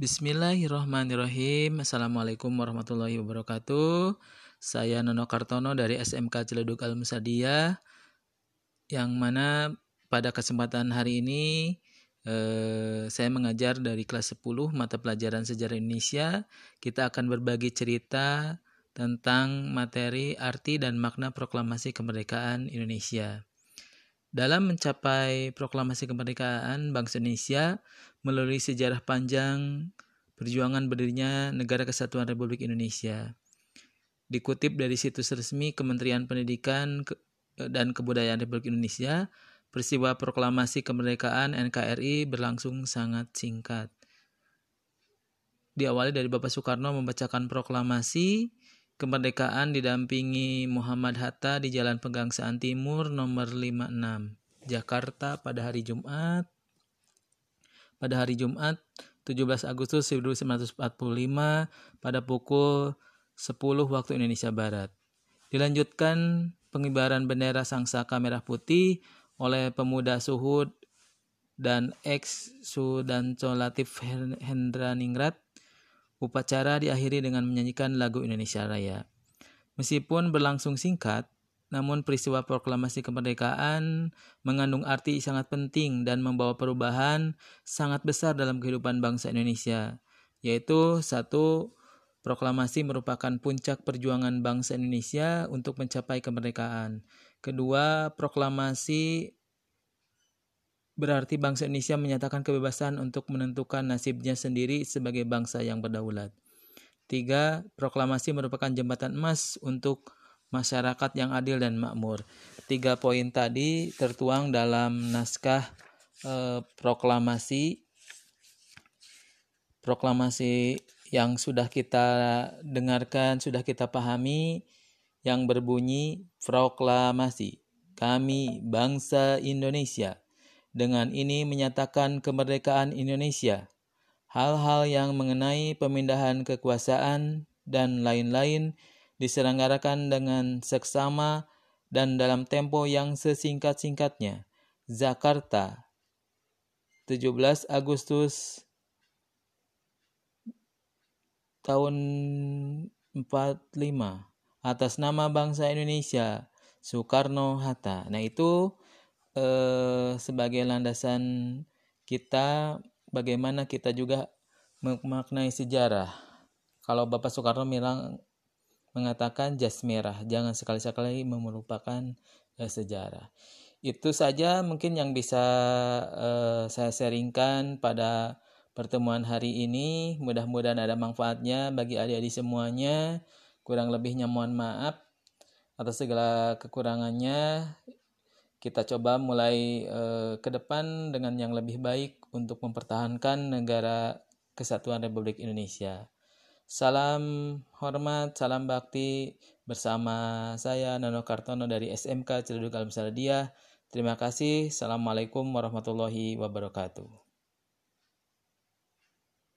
Bismillahirrahmanirrahim. Assalamualaikum warahmatullahi wabarakatuh. Saya Nono Kartono dari SMK Ciledug Al Musadiyah yang mana pada kesempatan hari ini eh, saya mengajar dari kelas 10 mata pelajaran sejarah Indonesia. Kita akan berbagi cerita tentang materi arti dan makna proklamasi kemerdekaan Indonesia. Dalam mencapai proklamasi kemerdekaan bangsa Indonesia melalui sejarah panjang perjuangan berdirinya Negara Kesatuan Republik Indonesia. Dikutip dari situs resmi Kementerian Pendidikan dan Kebudayaan Republik Indonesia, peristiwa proklamasi kemerdekaan NKRI berlangsung sangat singkat. Diawali dari Bapak Soekarno membacakan proklamasi Kemerdekaan didampingi Muhammad Hatta di Jalan Pegangsaan Timur nomor 56, Jakarta pada hari Jumat. Pada hari Jumat 17 Agustus 1945 pada pukul 10 waktu Indonesia Barat. Dilanjutkan pengibaran bendera Sang Saka Merah Putih oleh pemuda Suhud dan ex Sudanco Latif Hendraningrat Upacara diakhiri dengan menyanyikan lagu Indonesia Raya. Meskipun berlangsung singkat, namun peristiwa proklamasi kemerdekaan mengandung arti sangat penting dan membawa perubahan sangat besar dalam kehidupan bangsa Indonesia, yaitu satu Proklamasi merupakan puncak perjuangan bangsa Indonesia untuk mencapai kemerdekaan. Kedua, proklamasi Berarti bangsa Indonesia menyatakan kebebasan untuk menentukan nasibnya sendiri sebagai bangsa yang berdaulat. Tiga, proklamasi merupakan jembatan emas untuk masyarakat yang adil dan makmur. Tiga poin tadi tertuang dalam naskah eh, proklamasi proklamasi yang sudah kita dengarkan, sudah kita pahami yang berbunyi proklamasi kami bangsa Indonesia dengan ini menyatakan kemerdekaan Indonesia. Hal-hal yang mengenai pemindahan kekuasaan dan lain-lain diselenggarakan dengan seksama dan dalam tempo yang sesingkat-singkatnya. Jakarta, 17 Agustus tahun 45 atas nama bangsa Indonesia Soekarno Hatta. Nah, itu eh, sebagai landasan kita bagaimana kita juga memaknai sejarah. Kalau Bapak Soekarno bilang mengatakan jas merah, jangan sekali-sekali melupakan eh, sejarah. Itu saja mungkin yang bisa eh, saya sharingkan pada pertemuan hari ini. Mudah-mudahan ada manfaatnya bagi adik-adik semuanya. Kurang lebihnya mohon maaf atas segala kekurangannya kita coba mulai uh, ke depan dengan yang lebih baik untuk mempertahankan negara kesatuan Republik Indonesia. Salam hormat, salam bakti bersama saya Nano Kartono dari SMK Ciledug Al Terima kasih. Assalamualaikum warahmatullahi wabarakatuh.